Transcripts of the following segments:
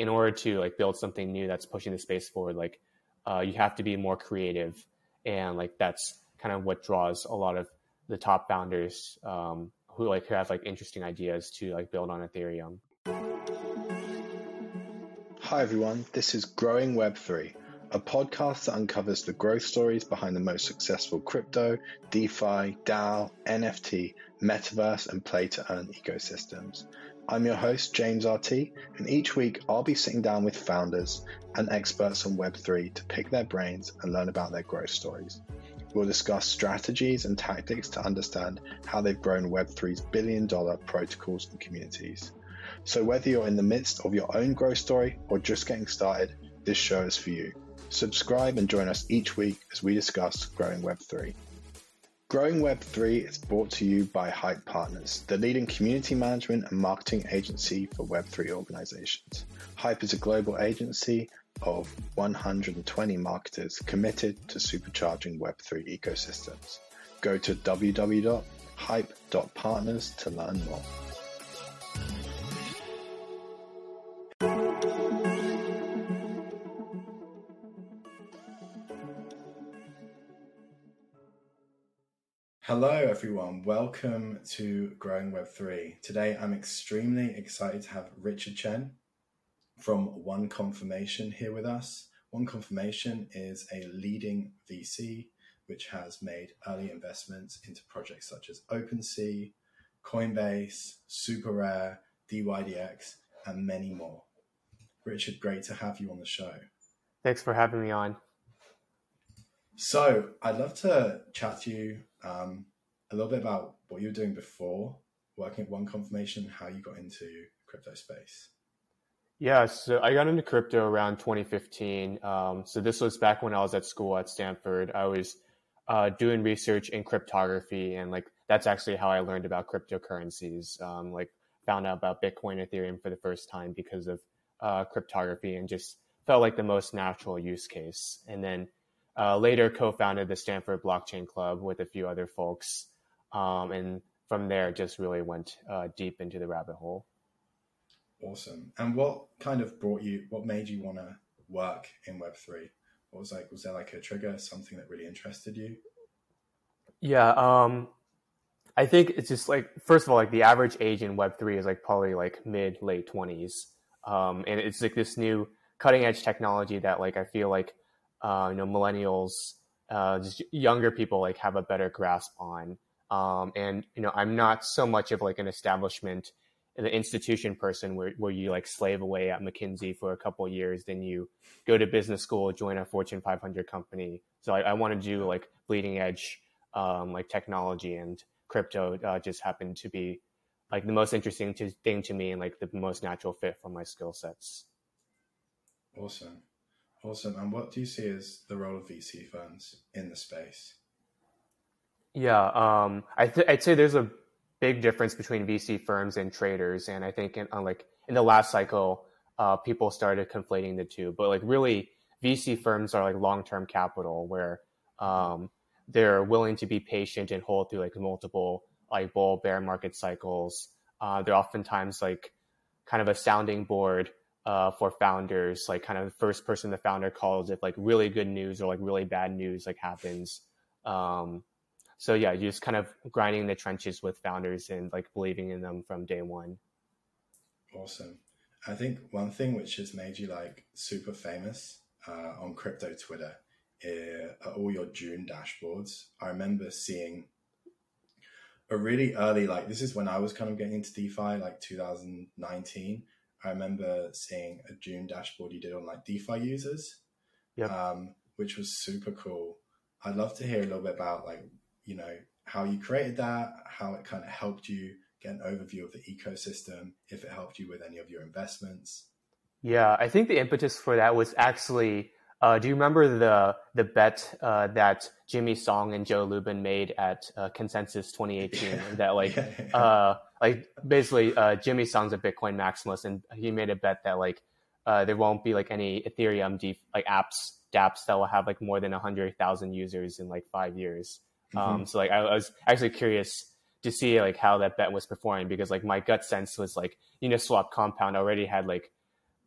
in order to like build something new that's pushing the space forward, like uh, you have to be more creative, and like that's kind of what draws a lot of the top founders um, who like who have like interesting ideas to like build on Ethereum. Hi everyone, this is Growing Web3, a podcast that uncovers the growth stories behind the most successful crypto, DeFi, DAO, NFT, metaverse, and play to earn ecosystems. I'm your host, James RT, and each week I'll be sitting down with founders and experts on Web3 to pick their brains and learn about their growth stories. We'll discuss strategies and tactics to understand how they've grown Web3's billion dollar protocols and communities. So, whether you're in the midst of your own growth story or just getting started, this show is for you. Subscribe and join us each week as we discuss growing Web3. Growing Web3 is brought to you by Hype Partners, the leading community management and marketing agency for Web3 organizations. Hype is a global agency of 120 marketers committed to supercharging Web3 ecosystems. Go to www.hype.partners to learn more. Hello, everyone. Welcome to Growing Web3. Today, I'm extremely excited to have Richard Chen from One Confirmation here with us. One Confirmation is a leading VC which has made early investments into projects such as OpenSea, Coinbase, Super Rare, DYDX, and many more. Richard, great to have you on the show. Thanks for having me on. So, I'd love to chat to you um, a little bit about what you were doing before working at One Confirmation, how you got into crypto space. Yeah, so I got into crypto around 2015. Um, so this was back when I was at school at Stanford. I was uh, doing research in cryptography, and like that's actually how I learned about cryptocurrencies. Um, like found out about Bitcoin, and Ethereum for the first time because of uh, cryptography, and just felt like the most natural use case. And then uh, later co-founded the Stanford Blockchain Club with a few other folks, um, and from there just really went uh, deep into the rabbit hole. Awesome. And what kind of brought you? What made you want to work in Web three? What was like? Was there like a trigger? Something that really interested you? Yeah. Um, I think it's just like first of all, like the average age in Web three is like probably like mid late twenties, um, and it's like this new cutting edge technology that like I feel like uh, you know millennials, uh, just younger people like have a better grasp on. Um, and you know, I'm not so much of like an establishment, an institution person where, where you like slave away at McKinsey for a couple years, then you go to business school, join a Fortune 500 company. So I, I want to do like bleeding edge, um, like technology and crypto uh, just happened to be like the most interesting to, thing to me and like the most natural fit for my skill sets. Awesome. Awesome. And what do you see as the role of VC firms in the space? Yeah, um, I th- I'd say there's a big difference between VC firms and traders, and I think in uh, like in the last cycle, uh, people started conflating the two. But like really, VC firms are like long-term capital where um, they're willing to be patient and hold through like multiple like bull bear market cycles. Uh, they're oftentimes like kind of a sounding board uh, for founders, like kind of the first person the founder calls if like really good news or like really bad news like happens. Um, so yeah, just kind of grinding the trenches with founders and like believing in them from day one. Awesome. I think one thing which has made you like super famous uh, on crypto Twitter are all your Dune dashboards. I remember seeing a really early like this is when I was kind of getting into DeFi, like 2019. I remember seeing a Dune dashboard you did on like DeFi users, yep. um, which was super cool. I'd love to hear a little bit about like you know how you created that, how it kind of helped you get an overview of the ecosystem, if it helped you with any of your investments. Yeah, I think the impetus for that was actually. Uh, do you remember the the bet uh, that Jimmy Song and Joe Lubin made at uh, Consensus 2018? that like. Uh, like basically uh, Jimmy Song's a Bitcoin maximalist, and he made a bet that like uh, there won't be like any Ethereum deep like apps DApps that will have like more than hundred thousand users in like five years. Mm-hmm. Um, so like I, I, was actually curious to see like how that bet was performing because like my gut sense was like Uniswap Compound already had like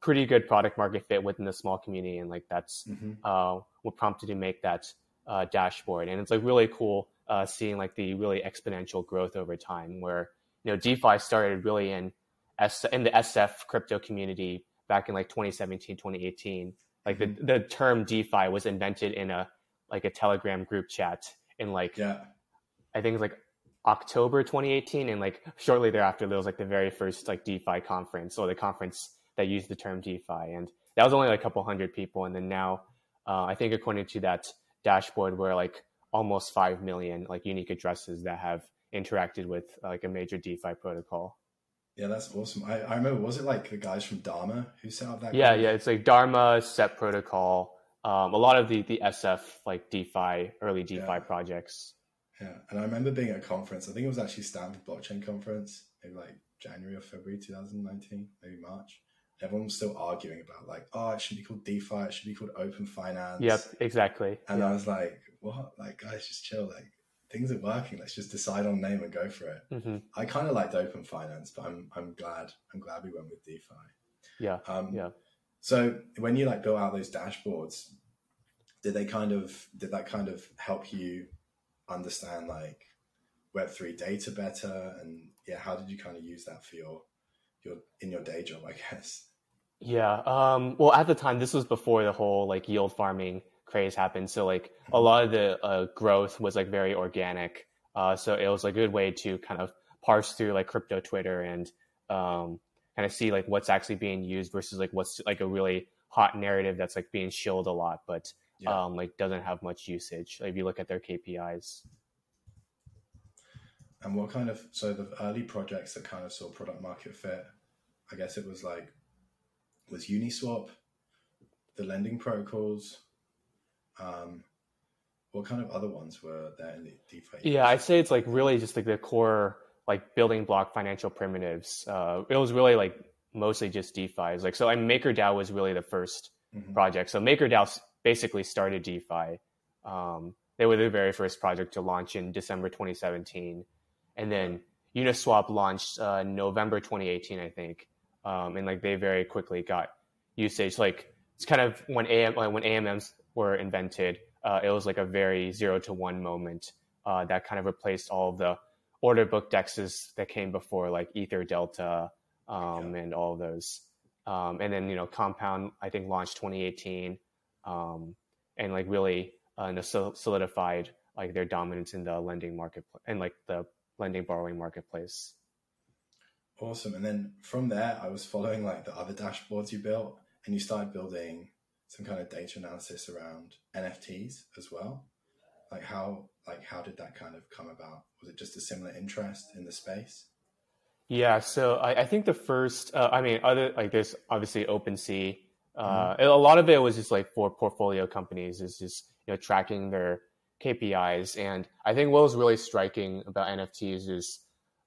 pretty good product market fit within the small community, and like that's mm-hmm. uh, what prompted to make that uh, dashboard. And it's like really cool uh, seeing like the really exponential growth over time, where you know DeFi started really in S- in the SF crypto community back in like 2017, 2018. Like mm-hmm. the the term DeFi was invented in a like a Telegram group chat in like yeah. I think it's like October 2018, and like shortly thereafter, there was like the very first like DeFi conference or the conference that used the term DeFi, and that was only like a couple hundred people, and then now uh, I think according to that dashboard, we're like almost five million like unique addresses that have interacted with like a major DeFi protocol. Yeah, that's awesome. I, I remember, was it like the guys from Dharma who set up that? Yeah, group? yeah, it's like Dharma, Set Protocol, um, a lot of the the SF like DeFi early DeFi yeah. projects. Yeah, and I remember being at a conference. I think it was actually Stanford Blockchain Conference, maybe like January or February 2019, maybe March. Everyone was still arguing about like, oh, it should be called DeFi, it should be called Open Finance. Yep, exactly. And yeah. I was like, what? Like, guys, just chill. Like, things are working. Let's just decide on name and go for it. Mm-hmm. I kind of liked Open Finance, but I'm I'm glad I'm glad we went with DeFi. Yeah. Um, yeah. So when you like built out those dashboards, did they kind of did that kind of help you understand like Web3 data better? And yeah, how did you kind of use that for your your in your day job, I guess? Yeah. Um, well, at the time, this was before the whole like yield farming craze happened. So like a mm-hmm. lot of the uh, growth was like very organic. Uh, so it was a good way to kind of parse through like crypto Twitter and um, kind of see like what's actually being used versus like what's like a really hot narrative that's like being shilled a lot, but yeah. um, like doesn't have much usage. Like if you look at their KPIs. And what kind of so the early projects that kind of saw product market fit? I guess it was like was Uniswap, the lending protocols. Um, what kind of other ones were there in the DeFi? Yeah, I'd say it's like really just like the core like building block financial primitives. Uh, it was really like mostly just DeFi. Like so, I mean, MakerDAO was really the 1st mm-hmm. project. So MakerDAO basically started DeFi. Um, they were the very first project to launch in December 2017, and then Uniswap launched uh, November 2018, I think. Um, and like they very quickly got usage. Like it's kind of when AM when AMMs were invented, uh, it was like a very zero to one moment uh, that kind of replaced all of the order book dexes that came before, like Ether Delta um, yeah. and all of those. Um, and then you know Compound, I think launched 2018 um, and like really uh, solidified like their dominance in the lending market and like the lending borrowing marketplace. Awesome. And then from there, I was following like the other dashboards you built, and you started building some kind of data analysis around NFTs as well. Like how like how did that kind of come about? Was it just a similar interest in the space? Yeah, so I, I think the first, uh, I mean, other like there's obviously OpenSea, uh, mm-hmm. A lot of it was just like for portfolio companies is just you know tracking their KPIs, and I think what was really striking about NFTs is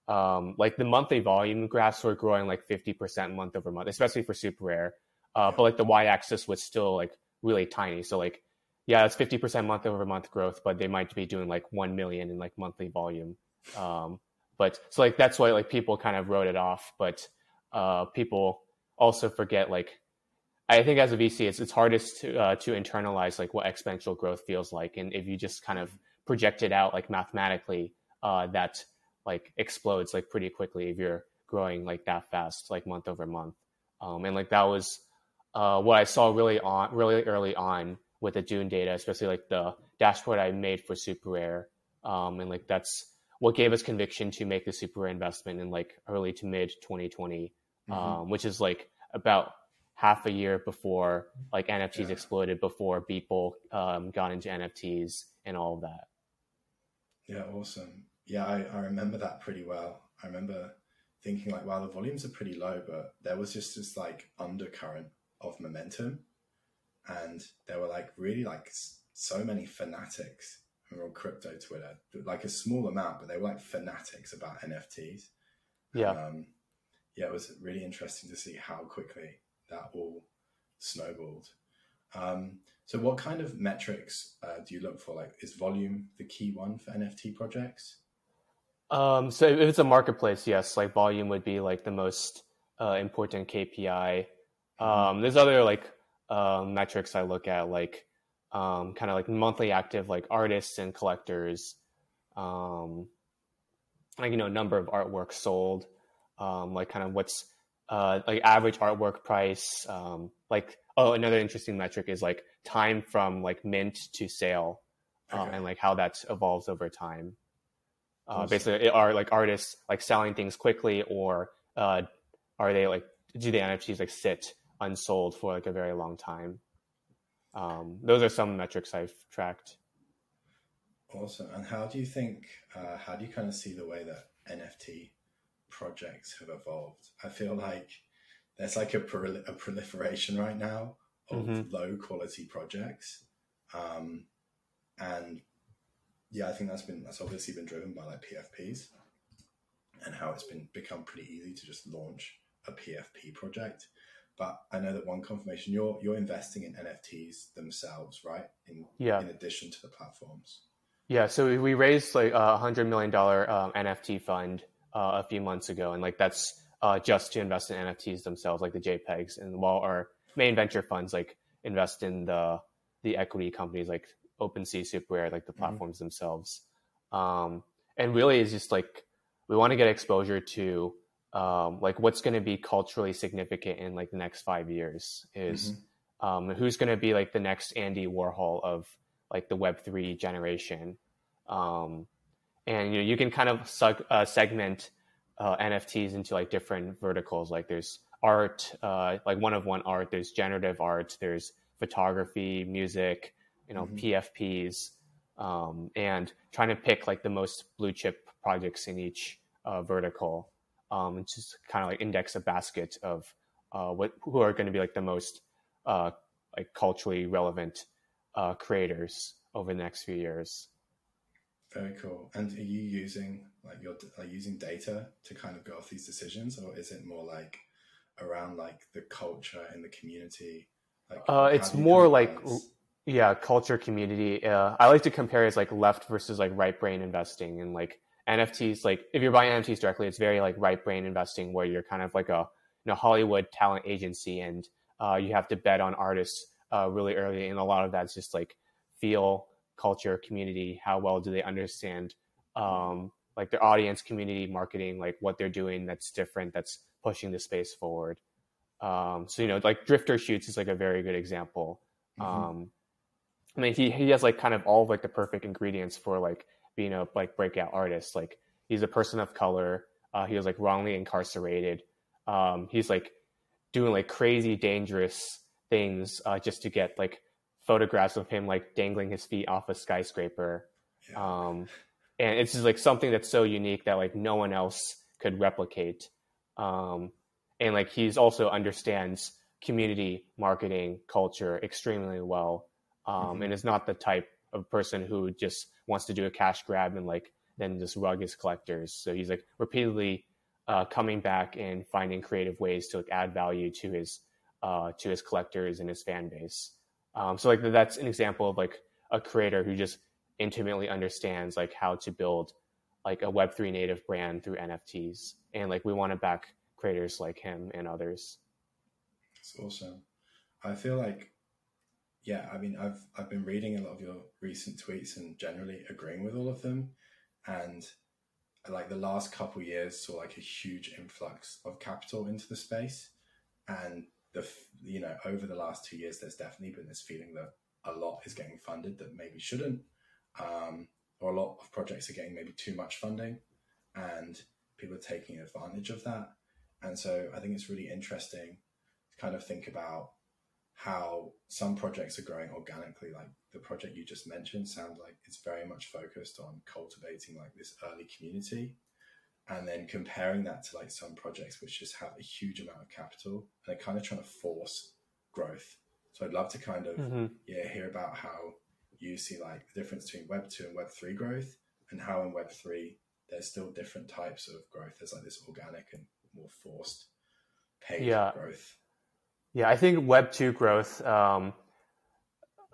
um, like the monthly volume graphs were growing like fifty percent month over month, especially for super rare. Uh, but like the y-axis was still like really tiny, so like yeah, it's fifty percent month over month growth, but they might be doing like one million in like monthly volume. Um, but so like that's why like people kind of wrote it off, but uh, people also forget like I think as a VC, it's it's hardest to uh, to internalize like what exponential growth feels like, and if you just kind of project it out like mathematically, uh, that like explodes like pretty quickly if you're growing like that fast, like month over month. Um, and like that was uh, what I saw really on really early on with the Dune data, especially like the dashboard I made for Super Rare, um, and like that's what gave us conviction to make the Super Rare investment in like early to mid 2020, mm-hmm. um, which is like about half a year before like NFTs yeah. exploded, before people um, got into NFTs and all of that. Yeah, awesome. Yeah, I, I remember that pretty well. I remember thinking like, wow, the volumes are pretty low, but there was just this like undercurrent of momentum, and there were like really like so many fanatics on crypto Twitter, like a small amount, but they were like fanatics about NFTs. Yeah. Um, yeah, it was really interesting to see how quickly that all snowballed. Um, so, what kind of metrics uh, do you look for? Like, is volume the key one for NFT projects? Um, so, if it's a marketplace, yes, like volume would be like the most uh, important KPI. Um, there's other like uh, metrics I look at, like um, kind of like monthly active like artists and collectors, um, like you know number of artworks sold, um, like kind of what's uh, like average artwork price. Um, like oh, another interesting metric is like time from like mint to sale, uh, okay. and like how that evolves over time. Uh, basically, are like artists like selling things quickly, or uh, are they like do the NFTs like sit unsold for like a very long time? Um, those are some metrics I've tracked. Awesome. And how do you think? Uh, how do you kind of see the way that NFT projects have evolved? I feel like there's like a, a proliferation right now of mm-hmm. low quality projects, um, and yeah, I think that's been that's obviously been driven by like PFPs and how it's been become pretty easy to just launch a PFP project. But I know that one confirmation you're you're investing in NFTs themselves, right? In yeah. in addition to the platforms. Yeah, so we raised like a hundred million dollar um, NFT fund uh, a few months ago, and like that's uh, just to invest in NFTs themselves, like the JPEGs, and while our main venture funds like invest in the the equity companies like OpenSea, SuperRare, like the mm-hmm. platforms mm-hmm. themselves. Um, and really, is just like we want to get exposure to um, like what's going to be culturally significant in like the next five years is mm-hmm. um, who's going to be like the next Andy Warhol of like the Web three generation, um, and you know you can kind of seg- uh, segment uh, NFTs into like different verticals. Like there's art, uh, like one of one art. There's generative art. There's photography, music, you know, mm-hmm. PFPs, um, and trying to pick like the most blue chip projects in each uh, vertical um, and just kind of like index a basket of uh, what who are going to be like the most uh, like culturally relevant uh, creators over the next few years. Very cool. And are you using like you're are using data to kind of go off these decisions, or is it more like around like the culture in the community? Like, uh, it's more like yeah, culture community. Uh, I like to compare it as like left versus like right brain investing, and like NFTs, like if you're buying NFTs directly, it's very like right brain investing where you're kind of like a you know Hollywood talent agency and uh, you have to bet on artists uh, really early, and a lot of that's just like feel, culture, community. How well do they understand um, like their audience, community, marketing, like what they're doing that's different, that's pushing the space forward. Um, so you know, like Drifter Shoots is like a very good example. Mm-hmm. Um, I mean, he he has like kind of all of like the perfect ingredients for like being a like breakout artist. Like he's a person of color. Uh, he was like wrongly incarcerated. Um, he's like doing like crazy dangerous things uh, just to get like photographs of him like dangling his feet off a skyscraper. Yeah. Um, and it's just like something that's so unique that like no one else could replicate. Um, and like he's also understands community marketing culture extremely well. Um, mm-hmm. and is not the type of person who just wants to do a cash grab and like then just rug his collectors. So he's like repeatedly uh, coming back and finding creative ways to like add value to his uh, to his collectors and his fan base. Um, so like that's an example of like a creator who just intimately understands like how to build like a Web3 native brand through NFTs. And like we want to back creators like him and others. That's awesome. I feel like yeah, I mean, I've I've been reading a lot of your recent tweets and generally agreeing with all of them, and like the last couple years saw like a huge influx of capital into the space, and the you know over the last two years, there's definitely been this feeling that a lot is getting funded that maybe shouldn't, um, or a lot of projects are getting maybe too much funding, and people are taking advantage of that, and so I think it's really interesting to kind of think about how some projects are growing organically like the project you just mentioned sounds like it's very much focused on cultivating like this early community and then comparing that to like some projects which just have a huge amount of capital and they're kind of trying to force growth so i'd love to kind of mm-hmm. yeah hear about how you see like the difference between web 2 and web 3 growth and how in web 3 there's still different types of growth there's like this organic and more forced paid yeah. growth yeah, I think Web two growth. Um,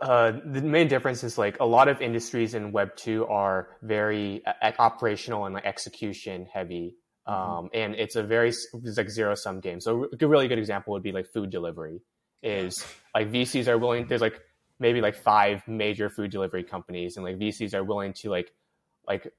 uh, the main difference is like a lot of industries in Web two are very uh, operational and like execution heavy. mm-hmm. Um, and it's a very it's like zero sum game. So a really good example would be like food delivery. Is like VCs are willing. There's like maybe like five major food delivery companies, and like VCs are willing to like like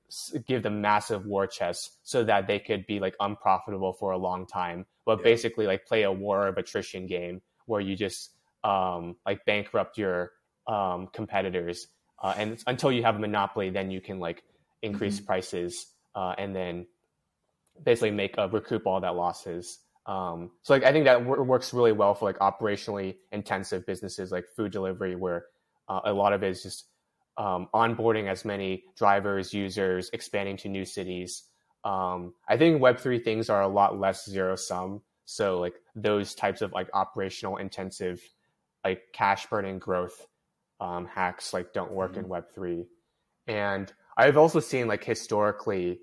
give them massive war chests so that they could be like unprofitable for a long time, but yeah. basically like play a war of attrition game where you just um, like bankrupt your um, competitors, uh, and until you have a monopoly, then you can like increase mm-hmm. prices uh, and then basically make uh, recoup all that losses. Um, so like I think that w- works really well for like operationally intensive businesses like food delivery, where uh, a lot of it is just um, onboarding as many drivers, users, expanding to new cities. Um, I think Web three things are a lot less zero sum. So like those types of like operational intensive, like cash burning growth um, hacks like don't work mm-hmm. in Web three. And I've also seen like historically,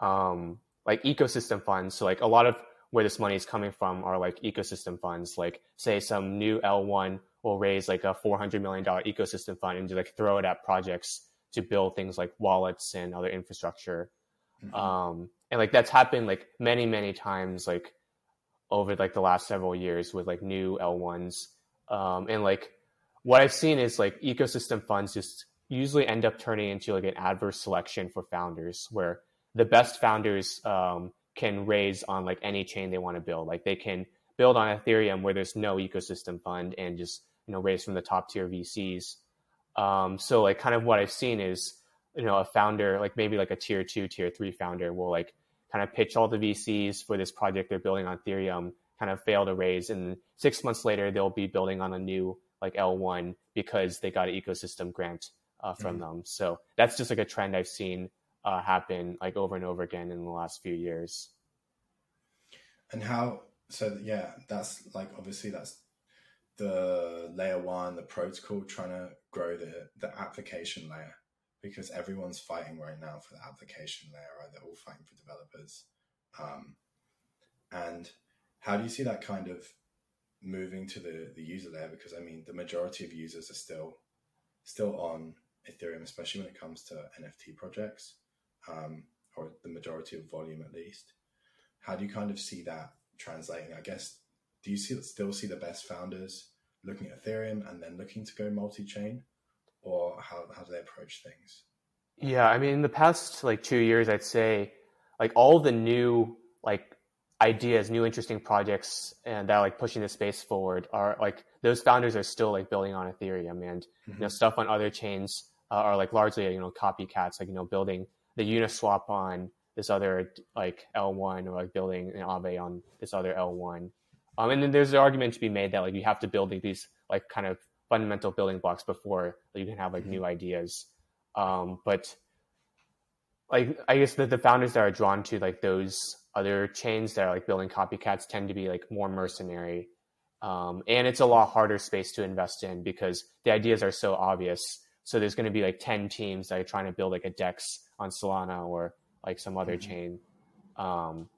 um, like ecosystem funds. So like a lot of where this money is coming from are like ecosystem funds. Like say some new L one will raise like a four hundred million dollar ecosystem fund and to like throw it at projects to build things like wallets and other infrastructure. Mm-hmm. Um, and like that's happened like many many times like over like the last several years with like new L ones. Um, and like what I've seen is like ecosystem funds just usually end up turning into like an adverse selection for founders where the best founders um, can raise on like any chain they want to build. Like they can build on Ethereum where there's no ecosystem fund and just you know raise from the top tier VCs. Um, so like kind of what I've seen is you know a founder like maybe like a tier two, tier three founder will like kind of pitch all the VCs for this project they're building on Ethereum, kind of fail to raise, and six months later they'll be building on a new like L1 because they got an ecosystem grant uh, from mm-hmm. them. So that's just like a trend I've seen uh, happen like over and over again in the last few years. And how? So yeah, that's like obviously that's the layer one, the protocol trying to grow the the application layer because everyone's fighting right now for the application layer, right? They're all fighting for developers. Um, and how do you see that kind of moving to the the user layer? Because I mean, the majority of users are still still on Ethereum, especially when it comes to NFT projects, um, or the majority of volume at least. How do you kind of see that translating? I guess do you see still see the best founders looking at Ethereum and then looking to go multi-chain, or how how do they approach things? Yeah, I mean, in the past like two years, I'd say like all the new like ideas, new interesting projects, and that are like pushing the space forward are like those founders are still like building on Ethereum and mm-hmm. you know stuff on other chains uh, are like largely you know copycats, like you know building the Uniswap on this other like L1 or like building an Aave on this other L1. Um, and then there's an argument to be made that like you have to build like, these like kind of fundamental building blocks before you can have like mm-hmm. new ideas. Um, but like I guess that the founders that are drawn to like those other chains that are like building copycats tend to be like more mercenary. Um, and it's a lot harder space to invest in because the ideas are so obvious. So there's going to be like 10 teams that are trying to build like a DEX on Solana or like some other mm-hmm. chain. Um,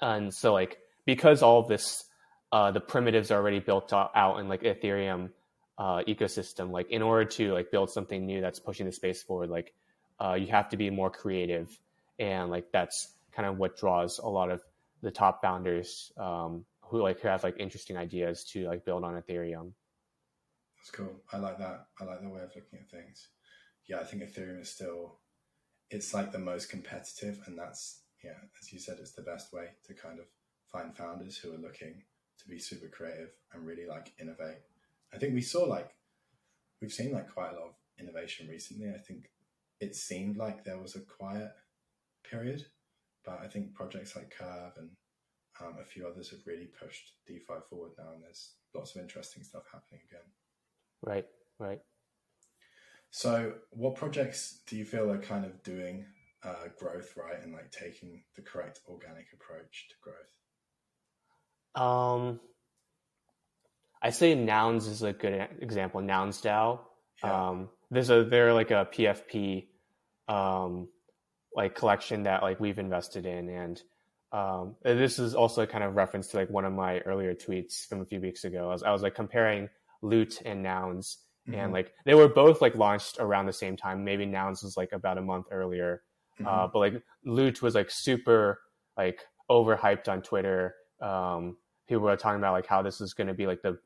and so like, because all of this, uh, the primitives are already built out in like Ethereum uh, ecosystem, like in order to like build something new that's pushing the space forward, like uh, you have to be more creative. And like, that's kind of what draws a lot of the top founders um, who like who have like interesting ideas to like build on Ethereum. That's cool. I like that. I like the way of looking at things. Yeah, I think Ethereum is still it's like the most competitive, and that's yeah, as you said, it's the best way to kind of find founders who are looking to be super creative and really like innovate. I think we saw like we've seen like quite a lot of innovation recently. I think it seemed like there was a quiet period but I think projects like Curve and um, a few others have really pushed DeFi forward now, and there's lots of interesting stuff happening again. Right, right. So, what projects do you feel are kind of doing uh, growth right and like taking the correct organic approach to growth? Um, I say Nouns is a good example. Nouns DAO. Yeah. Um, there's a they're like a PFP um, like collection that like we've invested in and um, this is also kind of reference to like one of my earlier tweets from a few weeks ago. I was, I was like comparing loot and nouns, mm-hmm. and like they were both like launched around the same time. Maybe nouns was like about a month earlier, uh, mm-hmm. uh, but like loot was like super like overhyped on Twitter. Um, people were talking about like how this is going to be like the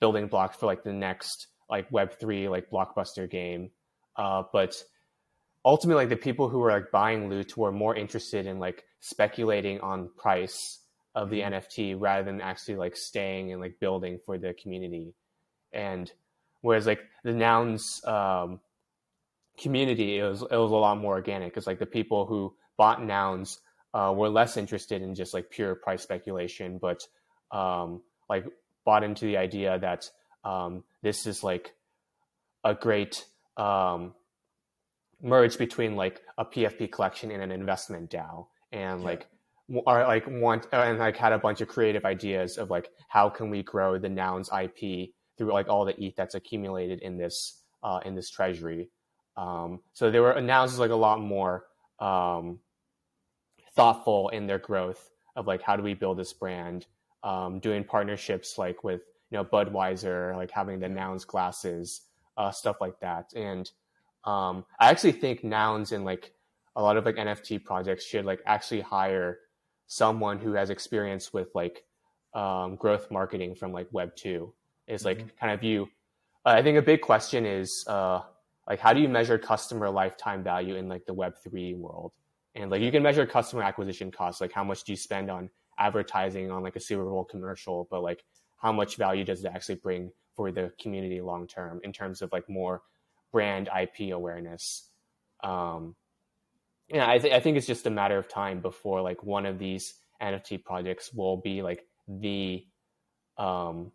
building block for like the next like Web three like blockbuster game. Uh, but ultimately, like the people who were like buying loot were more interested in like speculating on price of the mm-hmm. NFT rather than actually like staying and like building for the community. And whereas like the nouns um, community, it was it was a lot more organic because like the people who bought nouns uh, were less interested in just like pure price speculation, but um, like bought into the idea that um, this is like a great um, merge between like a PFP collection and an investment DAO, and yeah. like are like want and like had a bunch of creative ideas of like how can we grow the nouns IP through like all the ETH that's accumulated in this uh, in this treasury. Um, so they were nouns like a lot more um, thoughtful in their growth of like how do we build this brand, um, doing partnerships like with you know Budweiser, like having the nouns glasses, uh, stuff like that. And um, I actually think nouns and like a lot of like NFT projects should like actually hire someone who has experience with like um, growth marketing from like Web two. Is like mm-hmm. kind of you. Uh, I think a big question is uh, like how do you measure customer lifetime value in like the Web three world? And like you can measure customer acquisition costs, like how much do you spend on advertising on like a Super Bowl commercial, but like how much value does it actually bring for the community long term in terms of like more brand IP awareness? Um, yeah, I, th- I think it's just a matter of time before like one of these NFT projects will be like the um,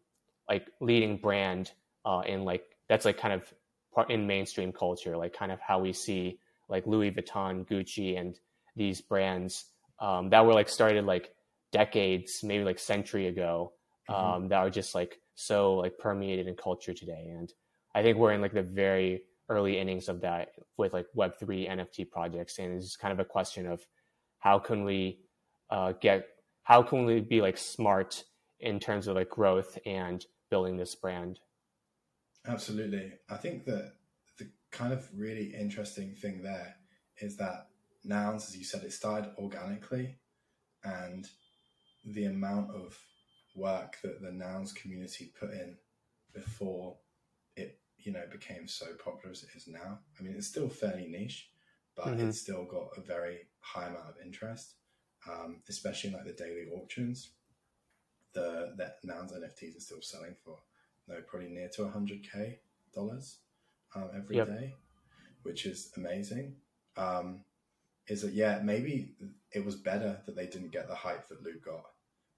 like leading brand uh, in like that's like kind of part in mainstream culture, like kind of how we see like Louis Vuitton, Gucci, and these brands um, that were like started like decades, maybe like century ago, mm-hmm. um, mm-hmm. that are just like so like permeated in culture today. And I think we're in like the very early innings of that with like Web three NFT projects, and it's kind of a question of how can we uh, get how can we be like smart in terms of like growth and building this brand. Absolutely, I think that the kind of really interesting thing there is that nouns, as you said, it started organically, and the amount of work that the nouns community put in before you know, became so popular as it is now. I mean, it's still fairly niche, but mm-hmm. it's still got a very high amount of interest, um, especially in like the daily auctions. The, the nouns NFTs are still selling for no probably near to 100k dollars um, every yep. day, which is amazing. Um, is that yeah maybe it was better that they didn't get the hype that Loot got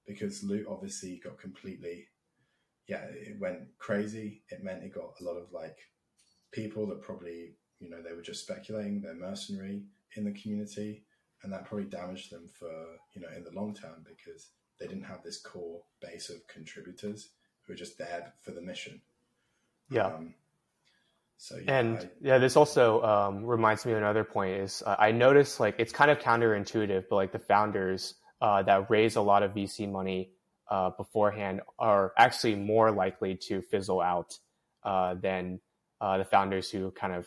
because Loot obviously got completely yeah it went crazy. It meant it got a lot of like people that probably you know they were just speculating they're mercenary in the community and that probably damaged them for you know in the long term because they didn't have this core base of contributors who are just there for the mission yeah um, so yeah, and I, yeah, this also um, reminds me of another point is uh, I noticed like it's kind of counterintuitive, but like the founders uh, that raise a lot of VC money uh, beforehand are actually more likely to fizzle out uh, than uh, the founders who kind of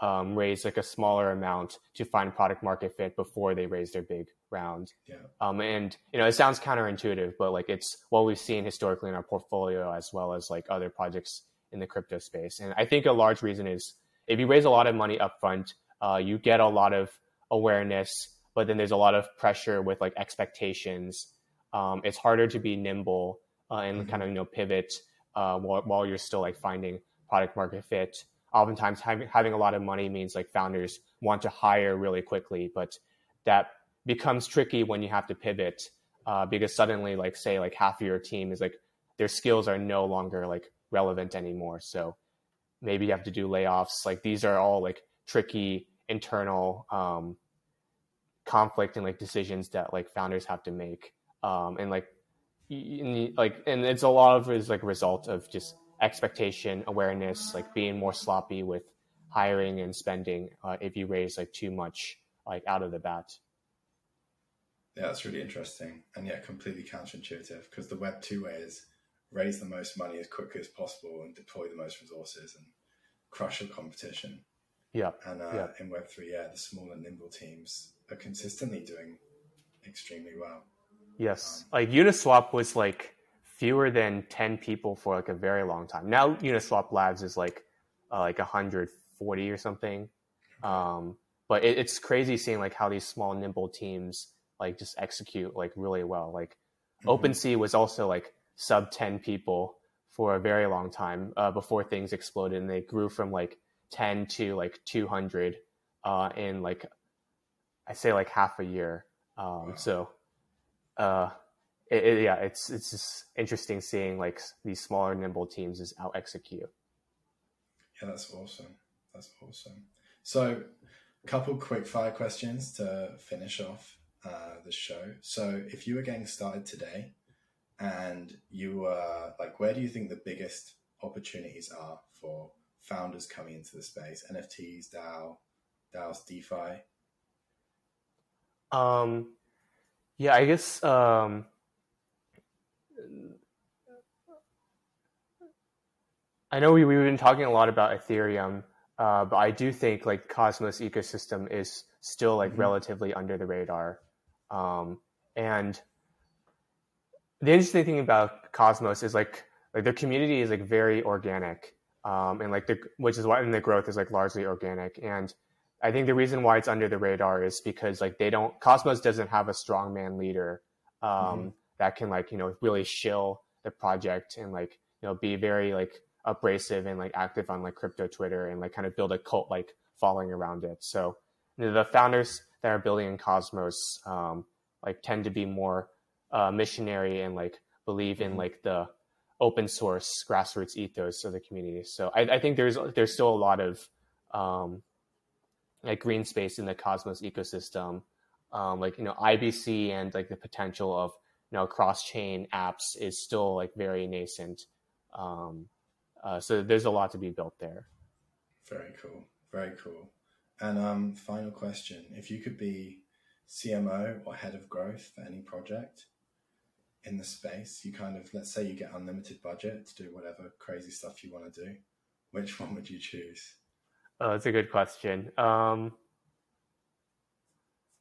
um, raise like a smaller amount to find product market fit before they raise their big round. Yeah. Um, and you know, it sounds counterintuitive, but like it's what we've seen historically in our portfolio as well as like other projects in the crypto space. And I think a large reason is if you raise a lot of money upfront, uh, you get a lot of awareness, but then there's a lot of pressure with like expectations. Um, it's harder to be nimble uh, and mm-hmm. kind of you know pivot uh, while, while you're still like finding product market fit. Oftentimes, having having a lot of money means like founders want to hire really quickly, but that becomes tricky when you have to pivot uh, because suddenly, like say, like half of your team is like their skills are no longer like relevant anymore. So maybe you have to do layoffs. Like these are all like tricky internal um, conflict and like decisions that like founders have to make. Um, and like, the, like, and it's a lot of it is like result of just expectation awareness, like being more sloppy with hiring and spending uh, if you raise like too much like out of the bat. Yeah, that's really interesting, and yeah, completely counterintuitive because the Web two way is raise the most money as quickly as possible and deploy the most resources and crush the competition. Yeah. And uh, yeah. in Web3, yeah, the small and nimble teams are consistently doing extremely well. Yes, like Uniswap was like fewer than ten people for like a very long time. Now Uniswap Labs is like uh, like 140 or something. Um, but it, it's crazy seeing like how these small nimble teams like just execute like really well. Like mm-hmm. OpenSea was also like sub 10 people for a very long time uh, before things exploded and they grew from like 10 to like 200 uh, in like I say like half a year. Um, wow. So uh, it, it, yeah, it's it's just interesting seeing like these smaller nimble teams just out execute. Yeah, that's awesome. That's awesome. So, a couple quick fire questions to finish off uh, the show. So, if you were getting started today, and you were like, where do you think the biggest opportunities are for founders coming into the space? NFTs, DAO, DAOs, DeFi. Um, yeah, I guess um, I know we, we've been talking a lot about Ethereum, uh, but I do think like Cosmos ecosystem is still like mm-hmm. relatively under the radar. Um, and the interesting thing about Cosmos is like like the community is like very organic, um, and like the which is why and the growth is like largely organic. And I think the reason why it's under the radar is because like they don't Cosmos doesn't have a strong man leader um, mm-hmm. that can like you know really shill the project and like you know be very like abrasive and like active on like crypto Twitter and like kind of build a cult like following around it. So you know, the founders that are building in Cosmos um, like tend to be more uh, missionary and like believe in mm-hmm. like the open source grassroots ethos of the community. So I, I think there's there's still a lot of um, like green space in the Cosmos ecosystem. Um, like you know IBC and like the potential of you know cross chain apps is still like very nascent. Um, uh, so there's a lot to be built there. Very cool. Very cool. And um, final question: If you could be CMO or head of growth for any project in the space, you kind of let's say you get unlimited budget to do whatever crazy stuff you want to do. Which one would you choose? Oh, that's a good question. Um,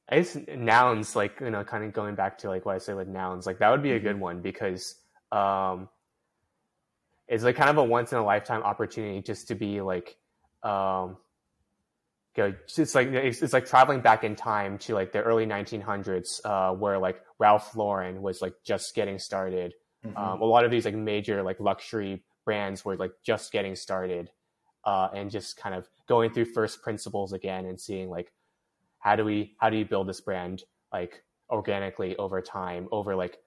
I guess nouns, like you know, kind of going back to like what I say with nouns, like that would be a good mm-hmm. one because um, it's like kind of a once in a lifetime opportunity just to be like um go it's like it's, it's, like traveling back in time to like the early 1900s uh where like ralph lauren was like just getting started mm-hmm. um, a lot of these like major like luxury brands were like just getting started uh and just kind of going through first principles again and seeing like how do we how do you build this brand like organically over time over like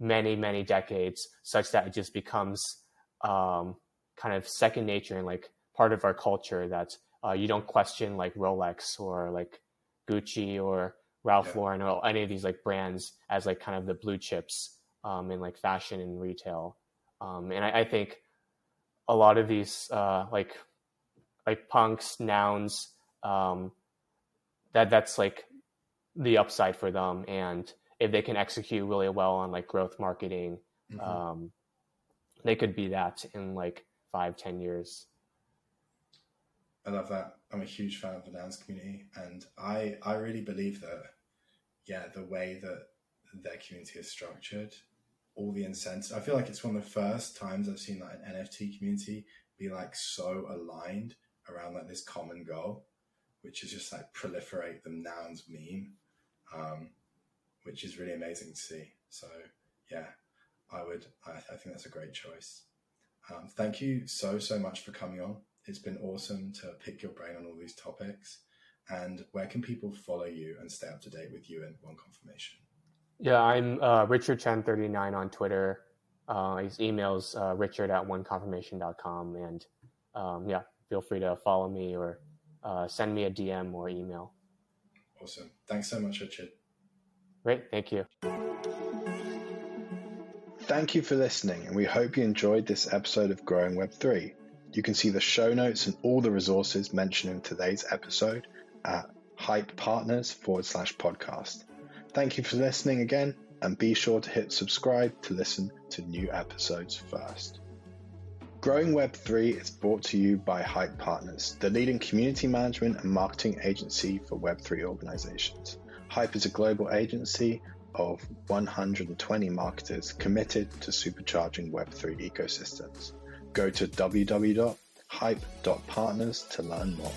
many many decades such that it just becomes um, kind of second nature and like part of our culture that uh, you don't question like Rolex or like Gucci or Ralph yeah. Lauren or any of these like brands as like kind of the blue chips um, in like fashion and retail. Um, and I, I, think a lot of these uh, like like punks nouns um, that that's like the upside for them and if they can execute really well on like growth marketing mm-hmm. um, they could be that in like five, ten years. I love that. I'm a huge fan of the nouns community, and I I really believe that yeah, the way that their community is structured, all the incentives. I feel like it's one of the first times I've seen like an NFT community be like so aligned around like this common goal, which is just like proliferate the nouns meme, um, which is really amazing to see. So yeah, I would. I, I think that's a great choice. Um, thank you so so much for coming on. It's been awesome to pick your brain on all these topics. And where can people follow you and stay up to date with you and One Confirmation? Yeah, I'm uh, Richard Chen 39 on Twitter. Uh, his email's uh, richard at oneconfirmation.com. And um, yeah, feel free to follow me or uh, send me a DM or email. Awesome. Thanks so much, Richard. Great. Thank you. Thank you for listening, and we hope you enjoyed this episode of Growing Web 3. You can see the show notes and all the resources mentioned in today's episode at hype partners forward slash podcast. Thank you for listening again, and be sure to hit subscribe to listen to new episodes first. Growing Web3 is brought to you by Hype Partners, the leading community management and marketing agency for Web3 organizations. Hype is a global agency of 120 marketers committed to supercharging Web3 ecosystems. Go to www.hype.partners to learn more.